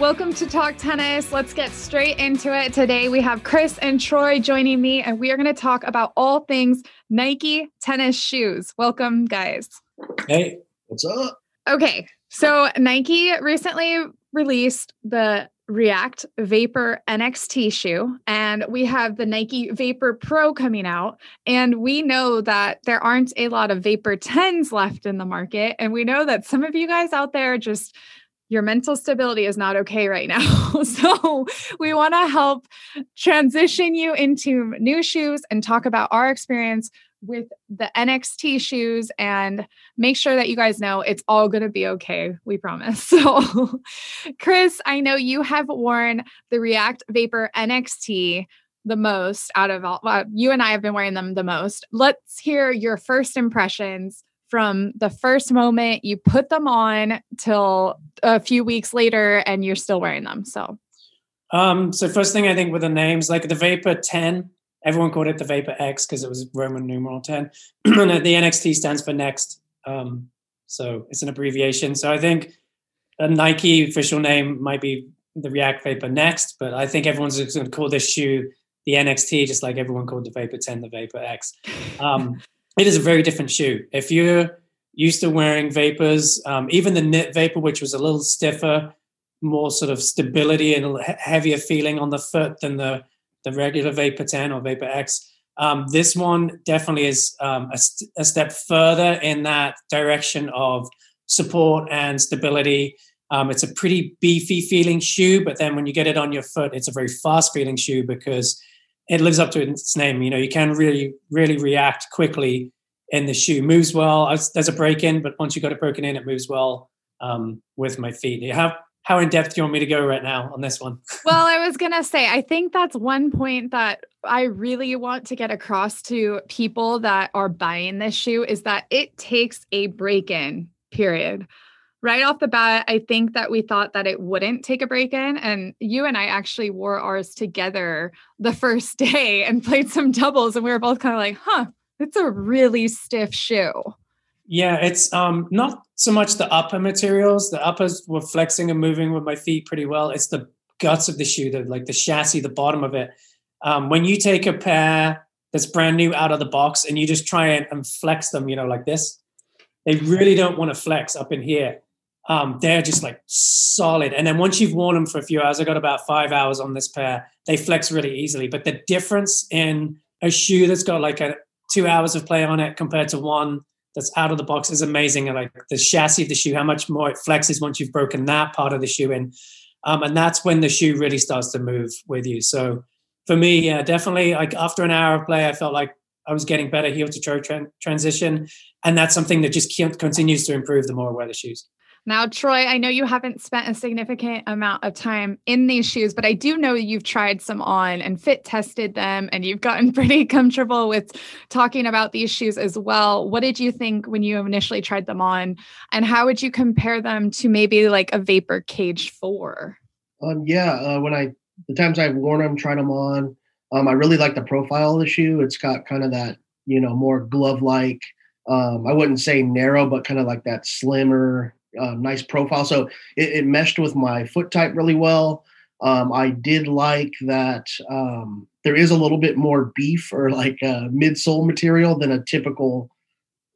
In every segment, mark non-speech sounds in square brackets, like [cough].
Welcome to Talk Tennis. Let's get straight into it. Today we have Chris and Troy joining me, and we are going to talk about all things Nike tennis shoes. Welcome, guys. Hey, what's up? Okay, so Nike recently released the React Vapor NXT shoe, and we have the Nike Vapor Pro coming out. And we know that there aren't a lot of Vapor 10s left in the market. And we know that some of you guys out there just your mental stability is not okay right now. [laughs] so, we want to help transition you into new shoes and talk about our experience with the NXT shoes and make sure that you guys know it's all going to be okay. We promise. [laughs] So, Chris, I know you have worn the React Vapor NXT the most out of all, well, you and I have been wearing them the most. Let's hear your first impressions from the first moment you put them on till a few weeks later and you're still wearing them. So, um, so first thing I think with the names, like the Vapor 10, everyone called it the Vapor X because it was Roman numeral 10. [clears throat] and the NXT stands for next. Um, so it's an abbreviation. So I think a Nike official name might be the React Vapor Next, but I think everyone's going to call this shoe the NXT, just like everyone called the Vapor 10 the Vapor X. Um, it is a very different shoe. If you're used to wearing vapors, um, even the knit vapor, which was a little stiffer, more sort of stability and heavier feeling on the foot than the the regular Vapor 10 or Vapor X. Um, this one definitely is um, a, st- a, step further in that direction of support and stability. Um, it's a pretty beefy feeling shoe, but then when you get it on your foot, it's a very fast feeling shoe because it lives up to its name. You know, you can really, really react quickly in the shoe. Moves well. There's a break in, but once you got it broken in, it moves well um, with my feet. How how in depth do you want me to go right now on this one? [laughs] well, I was gonna say, I think that's one point that I really want to get across to people that are buying this shoe is that it takes a break in. Period right off the bat, I think that we thought that it wouldn't take a break in. And you and I actually wore ours together the first [laughs] day and played some doubles. And we were both kind of like, huh, it's a really stiff shoe. Yeah, it's um not so much the upper materials. The uppers were flexing and moving with my feet pretty well. It's the guts of the shoe, the like the chassis, the bottom of it. Um, when you take a pair that's brand new out of the box and you just try and, and flex them, you know, like this, they really don't want to flex up in here um, they're just like solid. And then once you've worn them for a few hours, I got about five hours on this pair. They flex really easily. But the difference in a shoe that's got like a two hours of play on it compared to one that's out of the box is amazing. And like the chassis of the shoe, how much more it flexes once you've broken that part of the shoe in. Um, and that's when the shoe really starts to move with you. So for me, yeah, definitely like after an hour of play, I felt like I was getting better heel to toe tra- transition. And that's something that just continues to improve the more I wear the shoes. Now, Troy, I know you haven't spent a significant amount of time in these shoes, but I do know you've tried some on and fit tested them and you've gotten [laughs] pretty comfortable with talking about these shoes as well. What did you think when you initially tried them on? And how would you compare them to maybe like a Vapor Cage 4? Um, yeah, uh, when I, the times I've worn them, tried them on, um, I really like the profile of the shoe. It's got kind of that, you know, more glove like, um, I wouldn't say narrow, but kind of like that slimmer, nice profile. So it, it, meshed with my foot type really well. Um, I did like that um, there is a little bit more beef or like uh, midsole material than a typical,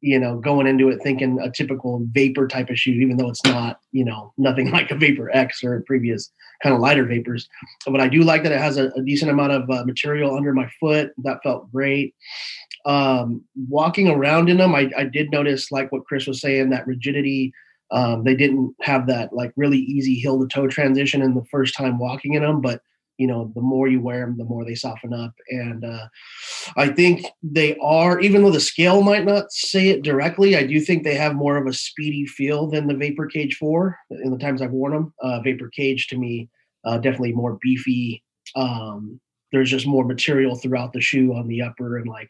you know, going into it thinking a typical vapor type of shoe, even though it's not, you know, nothing [laughs] like a Vapor X or previous kind of lighter vapors. But I do like that it has a, a decent amount of uh, material under my foot. That felt great. Um, walking around in them, I, I did notice, like what Chris was saying, that rigidity um, they didn't have that like really easy heel to toe transition in the first time walking in them, but you know, the more you wear them, the more they soften up. And uh, I think they are, even though the scale might not say it directly, I do think they have more of a speedy feel than the Vapor Cage 4 in the times I've worn them. Uh, Vapor Cage to me, uh, definitely more beefy. Um, there's just more material throughout the shoe on the upper, and like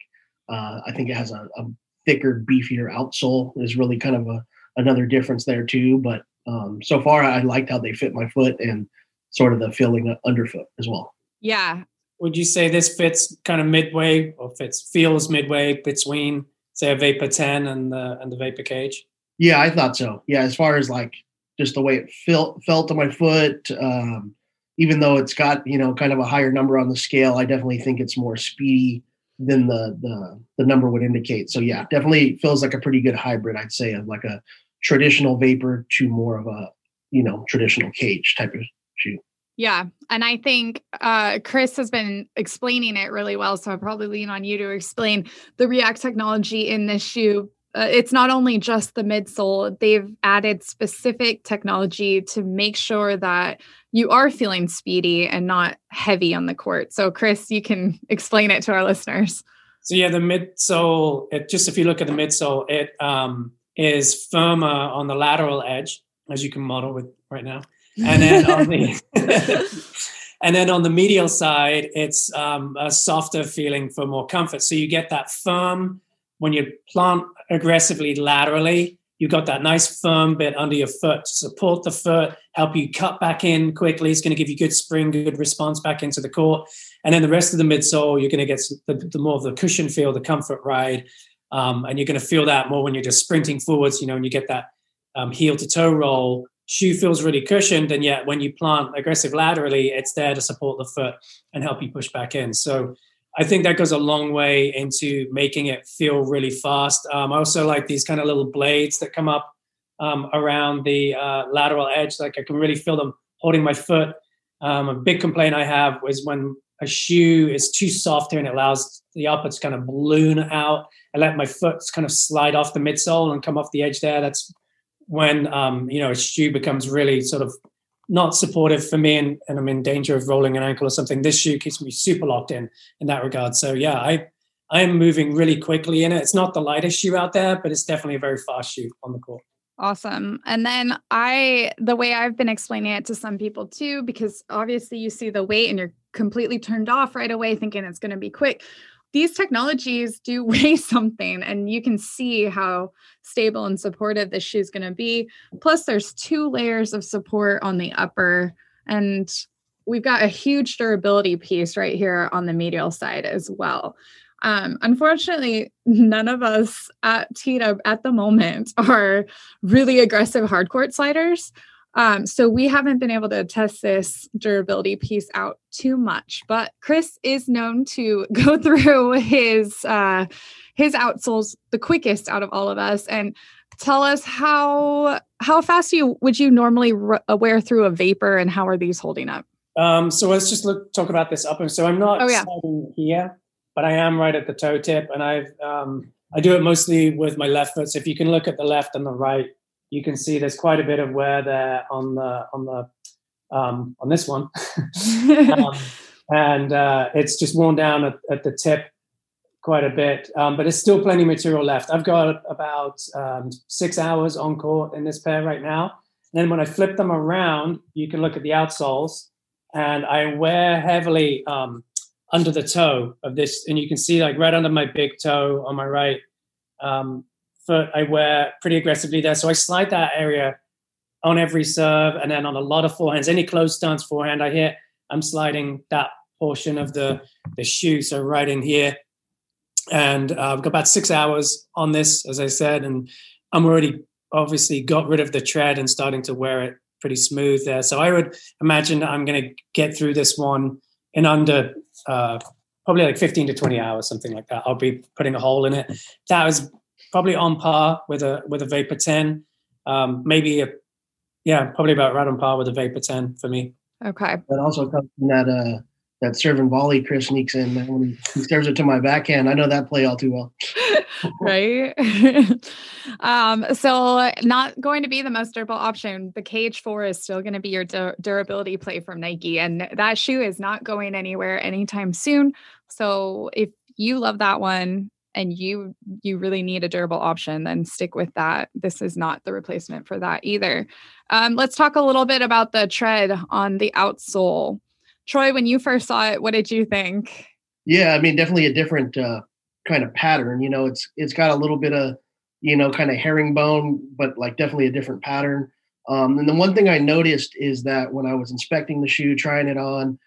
uh, I think it has a, a thicker, beefier outsole is really kind of a another difference there too. But um, so far, I liked how they fit my foot and sort of the feeling underfoot as well. Yeah. Would you say this fits kind of midway, or fits feels midway between, say, a Vapor 10 and the and the Vapor Cage? Yeah, I thought so. Yeah, as far as like just the way it felt felt to my foot, um, even though it's got you know kind of a higher number on the scale, I definitely think it's more speedy than the the the number would indicate. So yeah, definitely feels like a pretty good hybrid. I'd say of like a traditional vapor to more of a you know traditional cage type of shoe. Yeah. And I think uh, Chris has been explaining it really well. So I'll probably lean on you to explain the React technology in this shoe uh, it's not only just the midsole, they've added specific technology to make sure that you are feeling speedy and not heavy on the court. So, Chris, you can [laughs] explain it to our listeners. So, yeah, the midsole, it, just if you look at the midsole, it um, is firmer on the lateral edge, as you can model with right now. [laughs] And then on the. [laughs] and then on the medial side, it's um, a softer feeling for more comfort. So you get that firm when you plant aggressively laterally, you've got that nice firm bit under your foot to support the foot, help you cut back in quickly. It's going to give you good spring, good response back into the court. And then the rest of the midsole, you're going to get the, the more of the cushion feel, the comfort ride. Um, and you're going to feel that more when you're just sprinting forwards, you know, and you get that um, heel to toe roll. Shoe feels really cushioned, and yet when you plant aggressive laterally, it's there to support the foot and help you push back in. So I think that goes a long way into making it feel really fast. Um, I also like these kind of little blades that come up um, around the uh, lateral edge. Like I can really feel them holding my foot. Um, a big complaint I have is when a shoe is too soft here and it allows the upper to kind of balloon out. I let my foot kind of slide off the midsole and come off the edge there. That's when um, you know a shoe becomes really sort of not supportive for me and, and I'm in danger of rolling an ankle or something. This shoe keeps me super locked in in that regard. So yeah, I I'm moving really quickly in it. It's not the lightest shoe out there, but it's definitely a very fast shoe on the court. Awesome. And then I, the way I've been explaining it to some people too, because obviously you see the weight and you're completely turned off right away thinking it's going to be quick these technologies do [laughs] weigh something and you can see how stable and supportive this shoe is going to be. Plus there's two layers of support on the upper and we've got a huge durability piece right here on the medial side as well. Um, unfortunately none of us at tita at the moment [laughs] are really aggressive hard court sliders um, so we haven't been able to test this durability piece out too much, but Chris is known to [laughs] go through his uh, his outsoles the quickest out of all of us. And tell us how how fast you would you normally r- uh, wear through a vapor, and how are these holding up? Um, so let's just look, talk about this upper. So I'm not oh, yeah. here, but I am right at the toe tip, and I've um, I do it mostly with my left foot. So if you can look at the left and the right, you can see there's quite a bit of wear there on the on the um, on this one, [laughs] um, and uh, it's just worn down at, at, the tip quite a bit. Um, but there's still plenty of material left. I've got about um, six hours on court in this pair right now. And then when I flip them around, you can look at the outsoles, and I wear heavily um, under the toe of this, and you can see like right under my big toe on my right. Um, foot I wear pretty aggressively there. So I slide that area on every serve and then on a lot of forehands. Any close stance forehand I hit, I'm sliding that portion of the, the shoe. So right in here. And uh, I've got about six hours on this, as I said, and I'm already obviously got rid of the tread and starting to wear it pretty smooth there. So I would imagine I'm going to get through this one in under uh, probably like 15 to 20 hours, something like that. I'll be putting a hole in it. That was probably on par with a with a Vapor 10. Um, maybe a, yeah, probably about right on par with a Vapor 10 for me. Okay. That also comes from that uh that serve and volley Chris sneaks in when he, he serves it to my backhand. I know that play all too well. [laughs] [laughs] right. [laughs] um, so not going to be the most durable option. The Cage 4 is still going to be your du- durability play from Nike. And that shoe is not going anywhere anytime soon. So if you love that one, and you you really need a durable option then stick with that this is not the replacement for that either um, let's talk a little bit about the tread on the outsole troy when you first saw it what did you think yeah i mean definitely a different uh, kind of pattern. You know, it's it's got a little bit of you know kind of herringbone, but like definitely a different pattern. Um, and the one thing I noticed is that when I was inspecting the shoe, trying it on,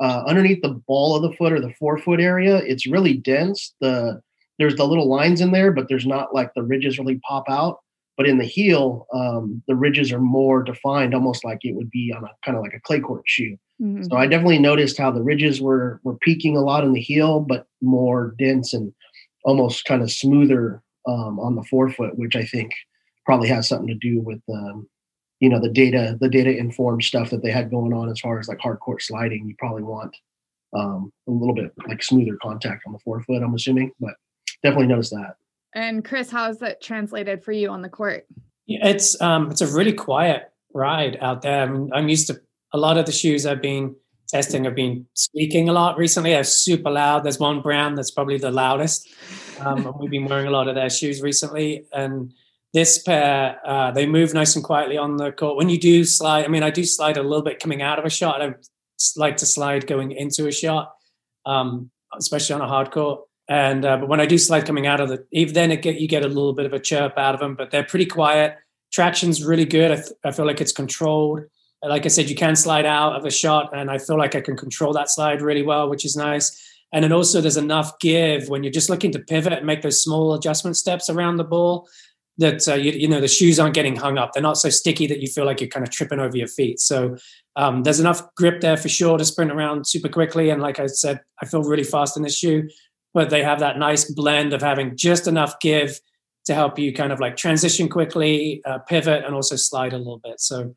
uh, underneath the ball of the foot or the forefoot area, it's really dense. The there's the little lines in there, but there's not like the ridges really pop out. But in the heel, um, the ridges are more defined, almost like it would be on a kind of like a clay court shoe. Mm-hmm. So I definitely noticed how the ridges were were peaking a lot in the heel, but more dense and almost kind of smoother um, on the forefoot, which I think probably has something to do with um, you know the data the data informed stuff that they had going on as far as like hard court sliding. You probably want um, a little bit like smoother contact on the forefoot. I'm assuming, but definitely noticed that. And Chris, how is that translated for you on the court? Yeah, it's um, it's a really quiet ride out there. I'm, I'm used to a lot of the shoes I've been testing I've been squeaking a lot recently. They're super loud. There's one brand that's probably the loudest. Um, and we've been wearing a lot of their shoes recently. And this pair, uh, they move nice and quietly on the court. When you do slide, I mean, I do slide a little bit coming out of a shot. I don't like to slide going into a shot, um, especially on a hard court. And uh, but when I do slide coming out of the, even then it get you get a little bit of a chirp out of them. But they're pretty quiet. Traction's really good. I, th- I feel like it's controlled. Like I said, you can slide out of a shot, and I feel like I can control that slide really well, which is nice. And then also there's enough give when you're just looking to pivot and make those small adjustment steps around the ball that uh, you, you, know the shoes aren't getting hung up. They're not so sticky that you feel like you're kind of tripping over your feet. So um, there's enough grip there for sure to sprint around super quickly. And like I said, I feel really fast in this shoe but they have that nice blend of having just enough give to help you kind of like transition quickly, uh, pivot, and also slide a little bit. So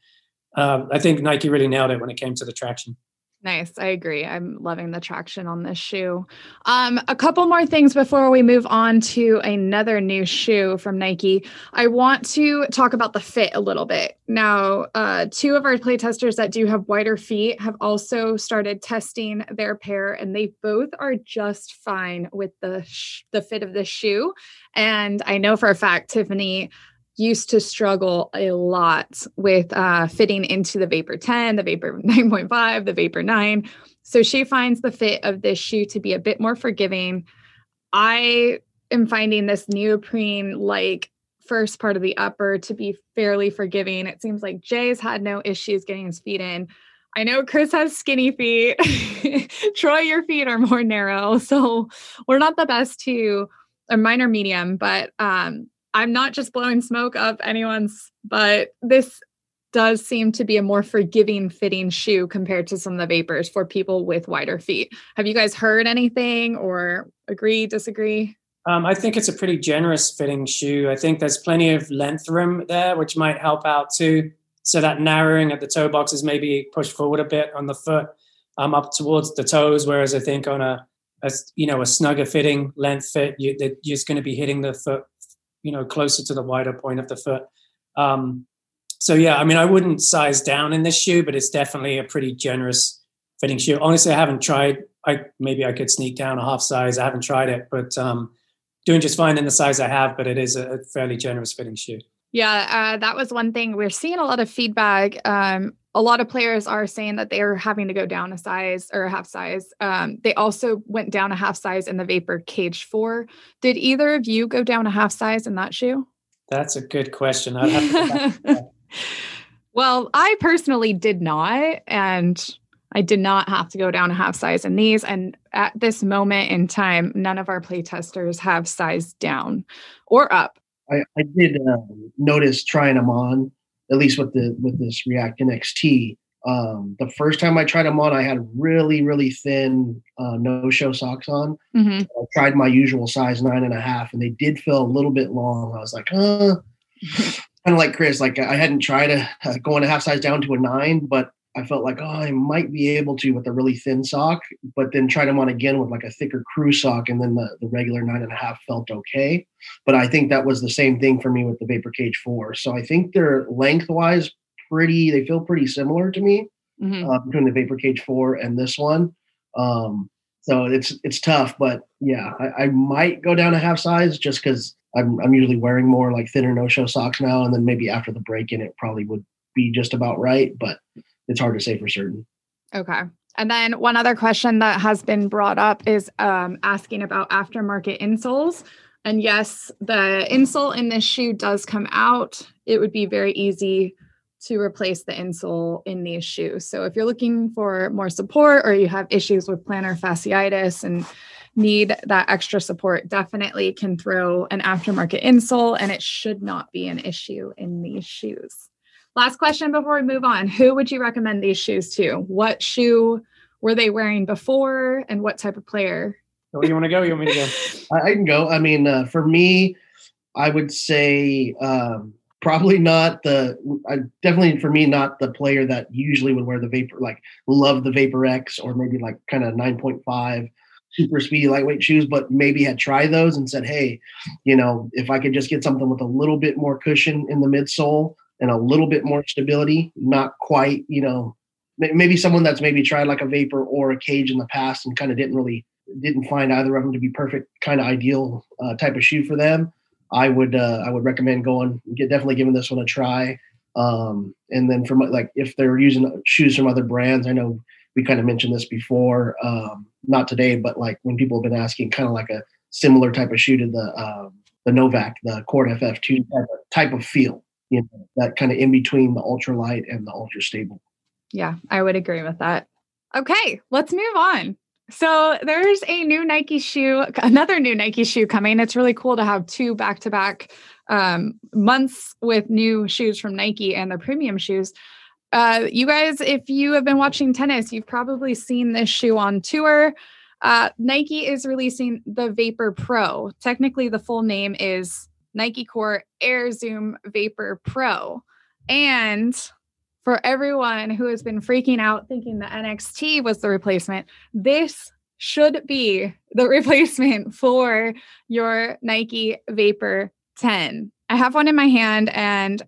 um, I think Nike really nailed it when it came to the traction. Nice. I agree. I'm loving the traction on this shoe. Um, a couple more things before we move on to another new shoe from Nike. I want to talk about the fit a little bit. Now, uh, two of our play testers that do have wider feet have also started testing their pair, and they both are just fine with the sh- the fit of the shoe. And I know for a fact, Tiffany used to struggle a lot with uh, fitting into the Vapor 10, the Vapor [laughs] 9.5, the Vapor 9. So she finds the fit of this shoe to be a bit more forgiving. I am finding this neoprene like first part of the upper to be fairly forgiving. It seems like Jay's had no issues getting his feet in. I know Chris has skinny feet. [laughs] Troy, your feet are more narrow. So we're not the best to a minor medium, but um, I'm not just blowing smoke up anyone's, but this does seem to be a more forgiving fitting shoe compared to some of the vapors for people with wider feet. Have you guys heard anything or agree, disagree? Um, I think it's a pretty generous fitting shoe. I think there's plenty of length room there, which might help out too. So that narrowing at the toe box is maybe pushed forward a bit on the foot, um, up towards the toes. Whereas I think on a, a you know a snugger fitting length fit, you, you're just going to be hitting the foot you know closer to the wider point of the foot. Um, so yeah, I mean, I wouldn't size down in this shoe, but it's definitely a pretty generous fitting shoe. Honestly, I haven't tried. I maybe I could sneak down a half size. I haven't tried it, but um, doing just fine in the size I have. But it is a fairly generous fitting shoe. Yeah, uh, that was one thing. We're seeing a lot of feedback um, a lot of players are saying that they are having to go down a size or a half size. Um, they also went down a half size in the Vapor Cage 4. Did either of you go down a half size in that shoe? That's a good question. [laughs] well, I personally did not. And I did not have to go down a half size in these. And at this moment in time, none of our playtesters have sized down or up. I, I did uh, notice trying them on at least with the with this React NXT. Um, the first time I tried them on, I had really really thin uh, no show socks on. Mm-hmm. I tried my usual size nine and a half, and they did feel a little bit long. I was like, uh, [laughs] kind of like Chris. Like I hadn't tried a, uh, going a half size down to a nine, but I felt like, oh, I might be able to with a really thin sock, but then tried them on again with like a thicker crew sock, and then the, the regular nine and a half felt okay. But I think that was the same thing for me with the Vapor Cage 4. So I think they're lengthwise pretty, they feel pretty similar to me mm-hmm. uh, between the Vapor Cage 4 and this one. Um, so it's it's tough, but yeah, I, I might go down a half size just because I'm I'm usually wearing more like thinner no show socks now, and then maybe after the break in, it probably would be just about right. But it's hard to say for certain. Okay. And then one other question that has been brought up is um, asking about aftermarket insoles. And yes, the insole in this shoe does come out. It would be very easy to replace the insole in these shoes. So if you're looking for more support or you have issues with plantar fasciitis and need that extra support, definitely can throw an aftermarket insole and it should not be an issue in these shoes. Last question before we move on. Who would you recommend these shoes to? What shoe were they wearing before and what type of player? Oh, you want to go? You want me to go? [laughs] I, I can go. I mean, uh, for me, I would say um, probably not the uh, definitely for me not the player that usually would wear the vapor like love the vapor x or maybe like kind of 9.5 super speedy lightweight shoes but maybe had tried those and said hey you know if i could just get something with a little bit more cushion in the midsole and a little bit more stability not quite you know maybe someone that's maybe tried like a vapor or a cage in the past and kind of didn't really didn't find either of them to be perfect kind of ideal uh, type of shoe for them I would uh, I would recommend going get definitely giving this one a try. Um, and then from like if they're using shoes from other brands, I know we kind of mentioned this before, um, not today, but like when people have been asking, kind of like a similar type of shoe to the uh, the Novak, the Court FF2 type of, type of feel, you know, that kind of in between the ultralight and the ultra stable. Yeah, I would agree with that. Okay, let's move on. So there's a new Nike shoe, another new Nike shoe coming. It's really cool to have two back to back months with new shoes from Nike and their premium shoes. Uh, you guys, if you have been watching tennis, you've probably seen this shoe on tour. Uh, Nike is releasing the Vapor Pro. Technically, the full name is Nike Court Air Zoom Vapor Pro. And for everyone who has been freaking out thinking the NXT was the replacement, this should be the [laughs] replacement for your Nike Vapor 10. I have one in my hand and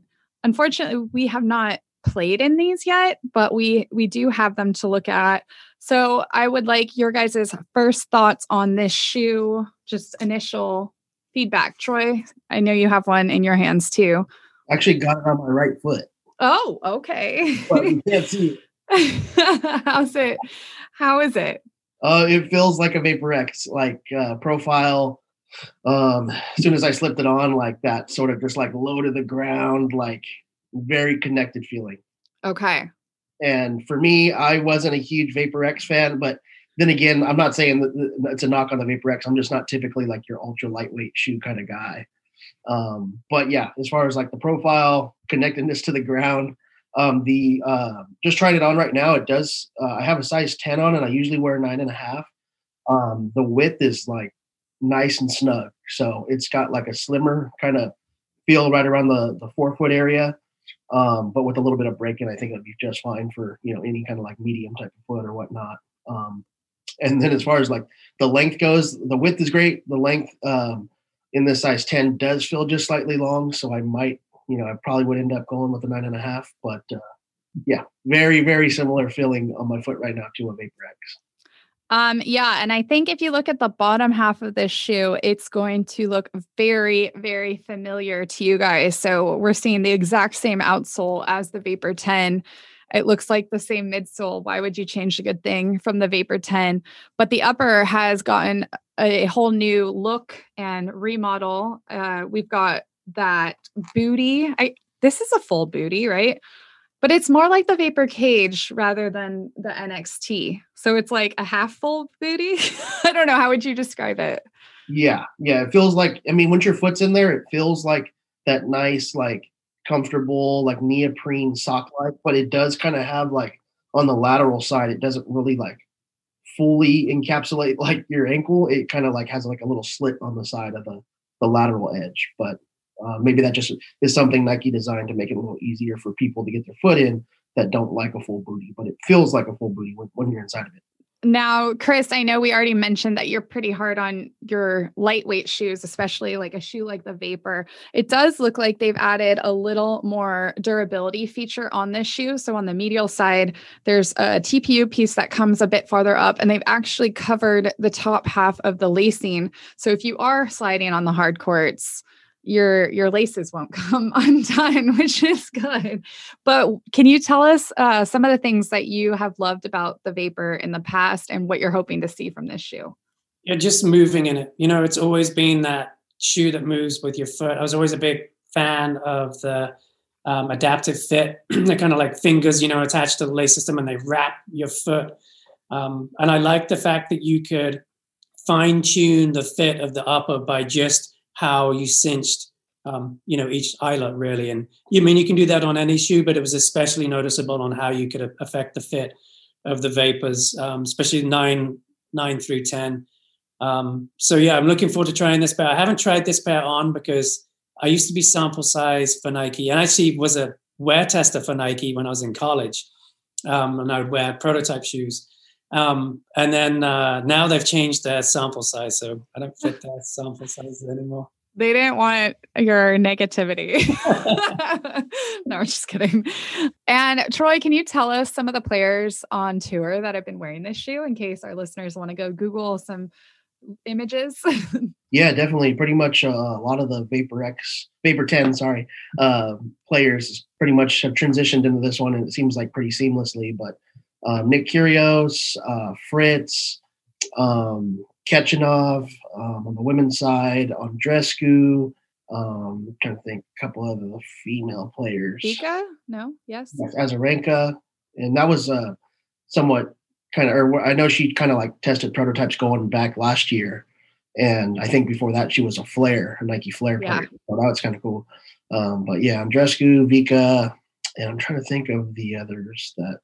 unfortunately we have not played in these yet, but we we do have them to look at. So I would like your guys' first thoughts on this shoe, just initial feedback. Troy, I know you have one in your hands too. Actually got it on my right foot. Oh, okay. But you can't see it. [laughs] How's it? How is it? Uh, it feels like a Vapor X, like uh, profile. Um, as soon as I slipped it on, like that sort of just like low to the ground, like very connected feeling. Okay. And for me, I wasn't a huge Vapor X fan, but then again, I'm not saying that it's a knock on the Vapor X. I'm just not typically like your ultra lightweight shoe kind of guy. Um, but yeah, as far as like the profile, connectedness to the ground, um, the uh, just trying it on right now. It does. Uh, I have a size ten on, and I usually wear nine and a half. Um, the width is like nice and snug, so it's got like a slimmer kind of feel right around the the forefoot area. Um, but with a little bit of breaking, I think it'd be just fine for you know any kind of like medium type of foot or whatnot. Um, and then as far as like the length goes, the width is great. The length, um, in this size 10 does feel just slightly long. So I might, you know, I probably would end up going with a nine and a half. But uh, yeah, very, very similar feeling on my foot right now to a Vapor X. Um, yeah, and I think if you look at the bottom half of this shoe, it's going to look very, very familiar to you guys. So we're seeing the exact same outsole as the Vapor 10. It looks like the same midsole. Why would you change a good thing from the Vapor 10? But the upper has gotten a whole new look and remodel. Uh, we've got that booty. I this is a full booty, right? But it's more like the Vapor Cage rather than the NXT. So it's like a half full booty. [laughs] I don't know. How would you describe it? Yeah, yeah. It feels like I mean, once your foot's in there, it feels like that nice, like comfortable, like neoprene sock like, but it does kind of have like on the lateral side, it doesn't really like fully encapsulate [laughs] like your ankle. It kind of like has like a little slit on the side of the, the lateral edge. But uh, maybe that just is something Nike designed to make it a little easier for people to get their foot in that don't like a full booty, but it feels like a full booty when, when you're inside of it. Now, Chris, I know we already mentioned that you're pretty hard on your lightweight shoes, especially like a shoe like the Vapor. It does look like they've added a little more durability feature on this shoe. So on the medial side, there's a TPU piece that comes a bit farther up, and they've actually covered the top half of the lacing. So if you are sliding on the hard courts, your your laces won't [laughs] come undone, which is good. But can you tell us uh, some of the things that you have loved about the Vapor in the past and what you're hoping to see from this shoe? Yeah, just moving in it. You know, it's always been that shoe that moves with your foot. I was always a big fan of the um, adaptive fit. [clears throat] They're kind of like fingers, you know, attached to the lace system, and they wrap your foot. Um, and I like the fact that you could fine tune the fit of the upper by just how you cinched um, you know each eyelet really. And you I mean you can do that on any shoe but it was especially noticeable on how you could affect the fit of the vapors um, especially 9 9 through 10 um, so yeah i'm looking forward to trying this pair. I haven't tried this pair on because i used to be sample size for nike and I actually was a wear tester for nike when i was in college um, and i would wear prototype shoes um, and then uh, now they've changed their sample size, so I don't fit that sample size anymore. They didn't want your negativity. [laughs] no, I'm just kidding. And Troy, can you tell us some of the players on tour that have been wearing this shoe in case our listeners want to go Google some images? [laughs] yeah, definitely. Pretty much uh, a lot of the Vapor X, Vapor 10, sorry, uh, players pretty much have transitioned into this one and it seems like pretty seamlessly. But uh, Nick Kyrgios, uh, Fritz, um, Khachanov um, on the women's side, Andreescu. Um, I'm trying to think a couple of the female players. Vika? No, yes. Azarenka. And that was uh, somewhat kind of, or I know she kind of like tested prototypes going back last year. And I think before that, she was a Flare, a Nike Flare yeah. player. So that was kind of cool. Um, but yeah, Andreescu, Vika, and I'm trying to think of the others that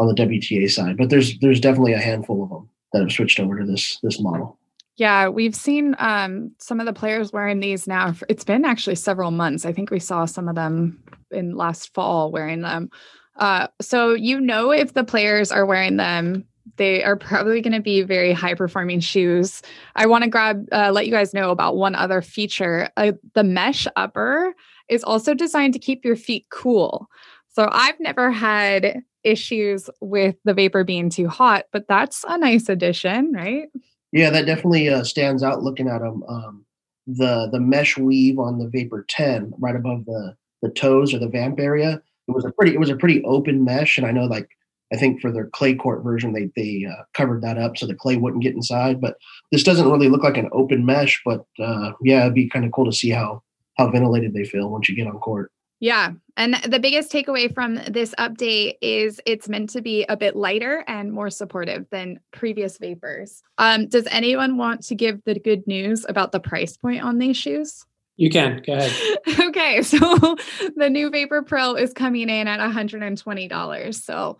on the WTA side, but there's there's definitely a handful of them that have switched over to this this model. Yeah, we've seen um, some of the players wearing these now. It's been actually several months. I think we saw some of them in last fall wearing them. Uh, so you know if the players are wearing them, they are probably going to be very high performing shoes. I want to grab uh, let you guys know about one other feature. Uh, the mesh upper is also designed to keep your feet cool. So I've never had issues with the vapor being too hot, but that's a nice addition, right? Yeah, that definitely uh, stands out looking at them. Um, the the mesh weave on the Vapor 10, right above the the toes or the vamp area, it was a pretty it was a pretty open mesh, and I know like I think for their clay court version they they uh, covered that up so the clay wouldn't get inside. But this doesn't really look like an open mesh, but uh, yeah, it'd be kind of cool to see how how ventilated they feel once you get on court. Yeah. And the biggest takeaway from this update is it's meant to be a bit lighter and more supportive than previous vapors. Um, does anyone want to give the good news about the price point on these shoes? You can go ahead. [laughs] okay. [laughs] So the new Vapor Pro is coming in at $120. So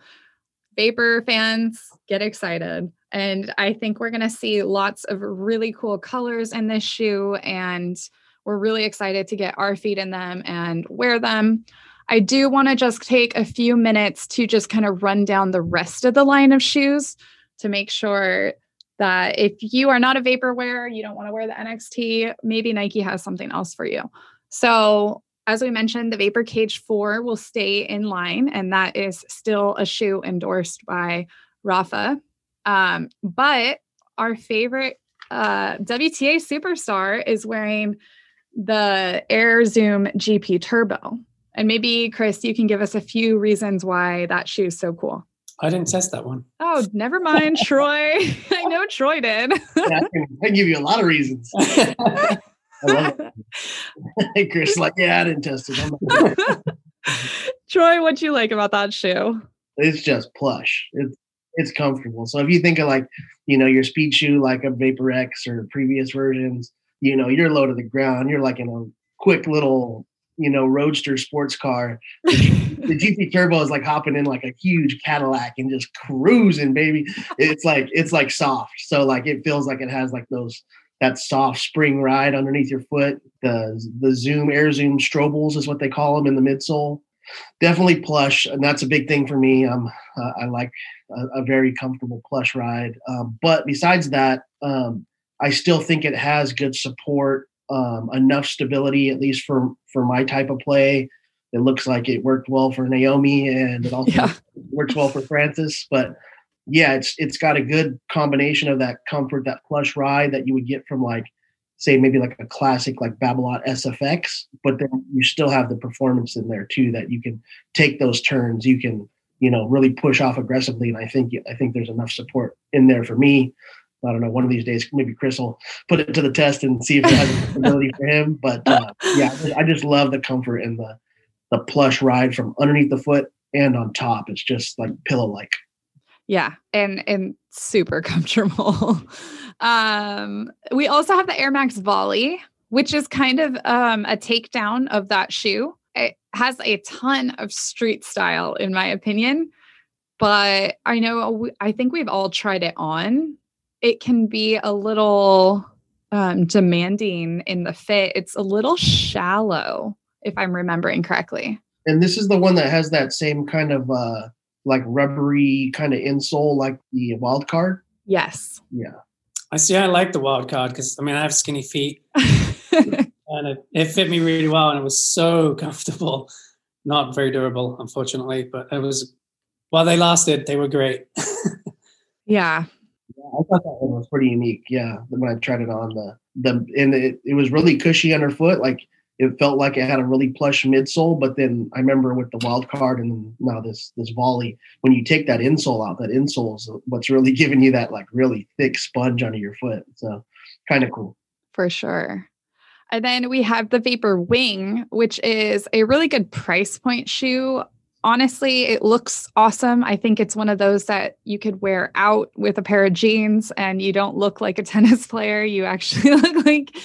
Vapor fans get excited. And I think we're going to see lots of really cool colors in this shoe and we're really excited to get our feet in them and wear them. I do want to just take a few minutes to just kind of run down the rest of the line of shoes to make sure that if you are not a vapor wearer, you don't want to wear the NXT, maybe Nike has something else for you. So, as we mentioned, the Vapor Cage 4 will stay in line, and that is still a shoe endorsed by Rafa. Um, but our favorite uh, WTA superstar is wearing the Air Zoom GP Turbo. And maybe, Chris, you can give us a few reasons why that shoe is so cool. I didn't test that one. Oh, never mind, [laughs] Troy. [laughs] I know Troy did. yeah, I, can, I can give you a lot of reasons. [laughs] I love it. hey, Chris, like, yeah, I didn't test it. Troy, what'd you like about that shoe? It's just plush. It's it's comfortable. So if you think of like, you know, your speed shoe like a Vapor X or previous versions, you know, you're low to the ground. You're like in a quick little, you know, roadster sports car. the GP Turbo is like hopping in like a huge Cadillac and just cruising, baby. It's like it's like soft. So like it feels like it has like those that soft spring ride underneath your foot. The the Zoom Air Zoom Strobels is what they call them in the midsole. Definitely plush, and that's a big thing for me. Um, uh, I like a, a, very comfortable plush ride. Um, but besides that, um, I still think it has good support, um, enough stability, at least for for my type of play. It looks like it worked well for Naomi, and it also yeah. [laughs] works well for Frances. But yeah, it's it's got a good combination of that comfort, that plush ride that you would get from like, say maybe like a classic like Babolat SFX, but then you still have the performance in there too that you can take those turns, you can you know really push off aggressively, and I think I think there's enough support in there for me. I don't know. One of these days, maybe Chris will put it to the test and see if it has ability for him. [laughs] But uh, yeah, I just love the comfort and the the plush ride from underneath the foot and on top. It's just like pillow like. Yeah, and and super [laughs] comfortable. um, we also have the Air Max Volley, which is kind of um, a takedown of that shoe. It has a ton of street style, in my opinion. But I know I think we've all tried it on. It can be a little um, demanding in the fit. It's a little shallow, if I'm remembering correctly. And this is the one that has that same kind of uh, like rubbery kind of insole like the wild card. Yes. Yeah. I see. I like the wild card because I mean I have skinny feet, [laughs] and it, it fit me really well, and it was so [laughs] comfortable. Not very durable, unfortunately, but it was. While they lasted, they were great. [laughs] yeah. I thought that one was pretty unique. Yeah, when I tried it on the the and it, it was really cushy underfoot. Like it felt like it had a really plush midsole, but then I remember with the wild card and now this this volley, when you take that insole out, that insole is what's really [laughs] giving you that like really thick sponge under your foot. So kind of cool. For sure. And then we have the Vapor Wing, which is a really good price point shoe honestly, it looks awesome. I think it's one of those that you could wear out with a pair of jeans and you don't look like a [laughs] tennis player. You actually [laughs] look like,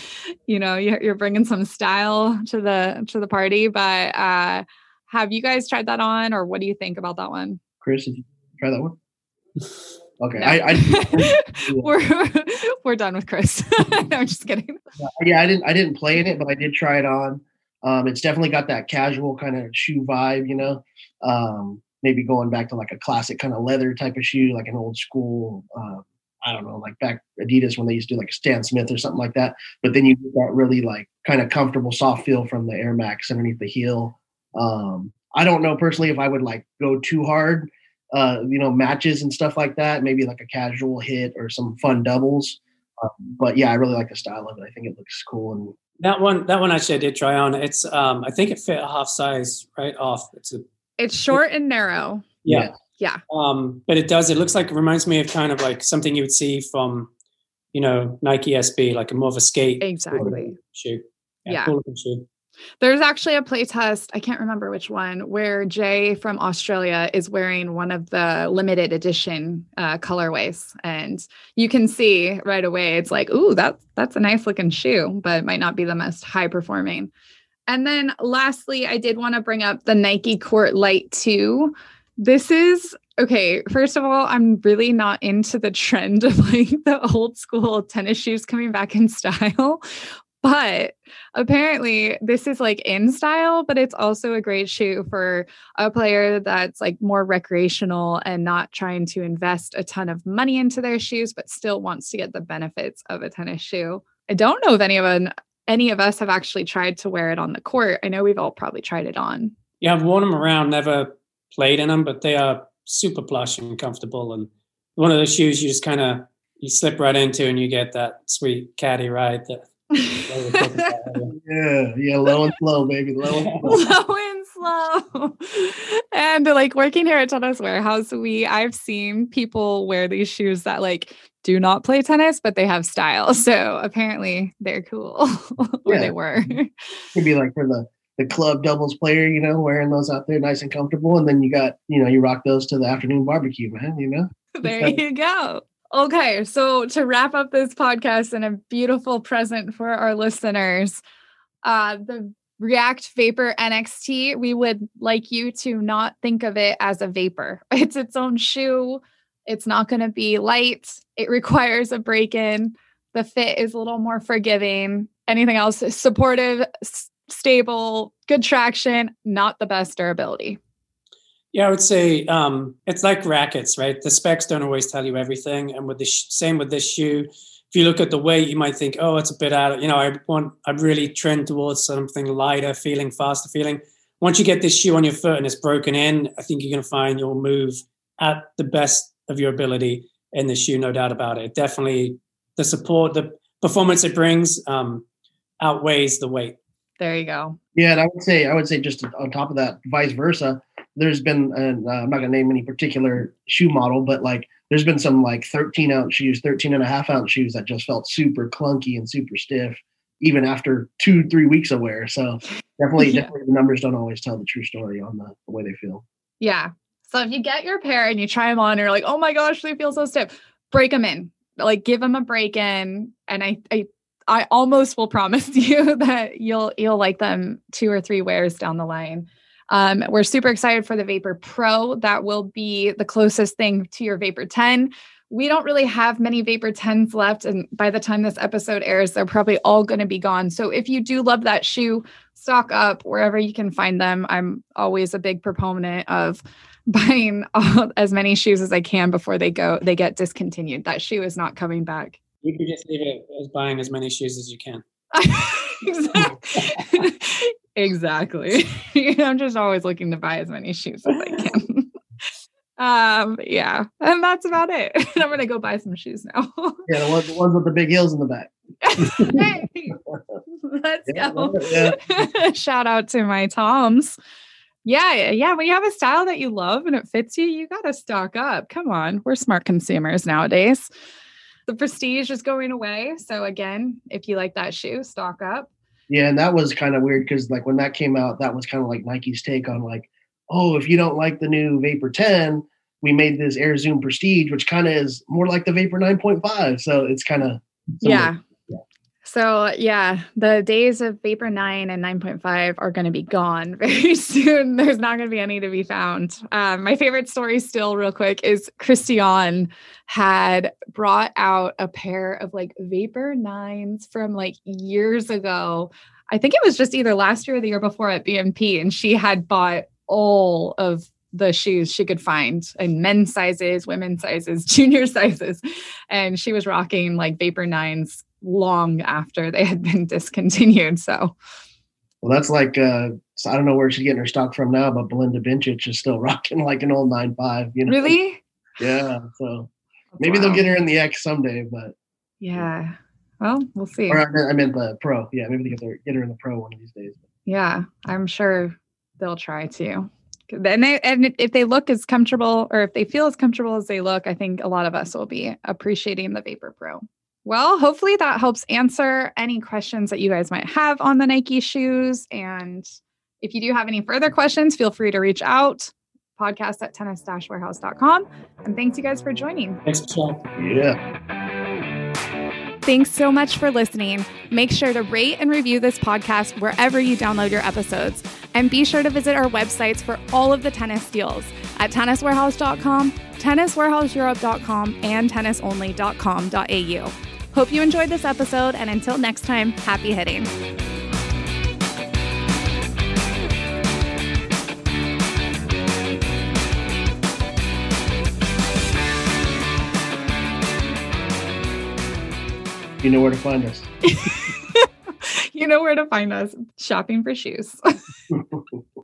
you know, you're bringing some style to the to the party. But uh, have you guys tried that on, or what do you think about that one? Chris, did you try that one? [laughs] Okay, no. I, I we're we're done with Chris. no, I'm just kidding. Yeah, I didn't I didn't play in it, but I did try it on. Um, it's definitely got that casual kind of shoe vibe, you know. Um, maybe going back to like a classic kind of leather type of shoe, like an old school. Uh, I don't know, like back Adidas when they used to do like Stan Smith or something like that. But then you get that really like kind of comfortable, soft feel from the Air Max underneath the heel. Um, I don't know personally if I would like go too hard, uh, you know, matches and stuff like that. Maybe like a casual hit or some fun doubles. Um, but yeah, I really like the style of it. I think it looks cool and that one. That one actually I did try on. It's um, I think it fit a half size right off. It's a it's short and narrow. Yeah. Yeah. Um, but it does. It looks like it reminds me of kind of like something you would see from, you know, Nike SB, like a more of a skate exactly shoe. Yeah. yeah. Cool shoe. There's actually a playtest, I can't remember which one, where Jay from Australia is wearing one of the limited edition uh, colorways. And you can see right away, it's like, ooh, that, that's a nice looking shoe, but it might not be the most high performing. And then lastly, I did want to bring up the Nike Court Light 2. This is okay. First of all, I'm really not into the trend of like [laughs] the old school tennis shoes coming back in style. But apparently, this is like in style, but it's also a great shoe for a player that's like more recreational and not trying to invest a ton of money into their shoes, but still wants to get the benefits of a tennis shoe. I don't know if anyone any of us have actually tried to wear it on the court. I know we've all probably tried it on. Yeah, I've worn them around, never played in them, but they are super plush and comfortable. And one of those shoes you just kind of you slip right into, and you get that sweet caddy ride that. [laughs] yeah, yeah, low and slow, baby, low and [laughs] slow. low and slow. and like working here at Tennis Warehouse, we I've seen people wear these shoes that like do not play tennis, but they have style. So apparently they're cool [laughs] where yeah. they were. Could be like for the the club doubles player, you know, wearing those out there nice and comfortable. And then you got, you know, you rock those to the afternoon barbecue, man, you know? There you go. Okay, so to wrap up this podcast and a beautiful present for our listeners, uh, the React Vapor NXT, we would like you to not think of it as a vapor. [laughs] It's its own shoe. It's not going to be light. It [laughs] requires a break in. The fit is a little more forgiving. Anything else supportive, s- stable, good traction, not the best durability. Yeah, I would say um, it's like rackets, right? The specs don't always tell you everything, and with the sh- same with this shoe. If you look at the weight, you might think, "Oh, it's a bit out." Of, you know, I want, I really trend towards something lighter, feeling faster, feeling. Once you get this shoe on your foot and it's broken in, I think you're going to find you'll move at the best of your ability in the shoe, no doubt about it. Definitely the support, the performance it brings um, outweighs the weight. There you go. Yeah, and I would say I would say just on top of that, vice versa. There's been, and uh, I'm not gonna name any particular shoe model, but like there's been some like 13 ounce shoes, 13 and a half ounce shoes that just felt super clunky and super stiff, even after two, three weeks of wear. So definitely, [laughs] yeah. definitely the numbers don't always tell the true story on the, the way they feel. Yeah. So if you get your pair and you try them on, and you're like, oh my gosh, they feel so stiff, break them in. Like give them a break in. And I, I I almost will [laughs] promise you that you'll you'll like them two or three wears down the line. Um, we're super excited for the Vapor Pro. That will be the closest thing to your Vapor 10. We don't really have many Vapor 10s left. And by the time this episode airs, they're probably all going to be gone. So if you do love that shoe, stock up wherever you can find them. I'm always a big proponent of [laughs] buying all, as many shoes as I can before they go, they get discontinued. That shoe is not coming back. You could just leave it as buying as many shoes as you can. [laughs] exactly. [laughs] exactly. [laughs] [laughs] I'm just always looking to buy as many shoes as I can. [laughs] um, yeah, and that's about it. I'm gonna go buy some shoes now. yeah, the ones, the ones with the big heels in the back. hey, let's yeah, go. Yeah. Shout out to my Toms. Yeah, yeah. When you have a style that you love and it fits you, you got to stock up. Come on, we're smart consumers nowadays. The prestige is going away. So again, if you like that shoe, stock up. Yeah, and that was kind of weird because like when that came out, that was kind of like Nike's take on like, oh, if you don't like the new Vapor 10, we made this Air Zoom Prestige, which kind of is more like the Vapor 9.5. So it's kind of yeah. So yeah, the days of Vapor 9 and 9.5 are going to be gone [laughs] very soon. There's not going to be any to be found. Um, my favorite story still real quick is Christian had brought out a pair of like Vapor 9s from like years ago. I think it was just either last year or the year before at BNP and she had bought all of the shoes she could find in men's sizes, women's sizes, [laughs] junior sizes. And she was rocking like Vapor Nines long after they had been [laughs] discontinued. So, well, that's like uh, I don't know where she's getting her stock from now, but Belinda Bencic is still [laughs] rocking like an old nine five. You know, really? Yeah. So maybe wow. they'll get her in the X someday, but yeah. Well, we'll see. Or I meant, the pro. Yeah, maybe they get, their, get her in the pro one of these days. Yeah, I'm sure they'll try to. And, they, and if they look as comfortable or if they feel as comfortable as they look, I think a lot of us will be appreciating the Vapor Pro. Well, hopefully that helps answer any questions that you guys might have on the Nike shoes. And if you do have any further questions, feel free to reach out. Podcast at tennis-warehouse.com. And thanks you guys for joining. Thanks, Michelle. Yeah. Thanks so much for listening. Make sure to rate and review this podcast wherever you download your episodes. And be sure to visit our websites for all of the tennis deals at tenniswarehouse.com, tenniswarehouseeurope.com, and tennisonly.com.au. Hope you enjoyed this episode, and until next time, happy hitting. You know where to find us. [laughs] you know where to find us shopping for shoes. [laughs]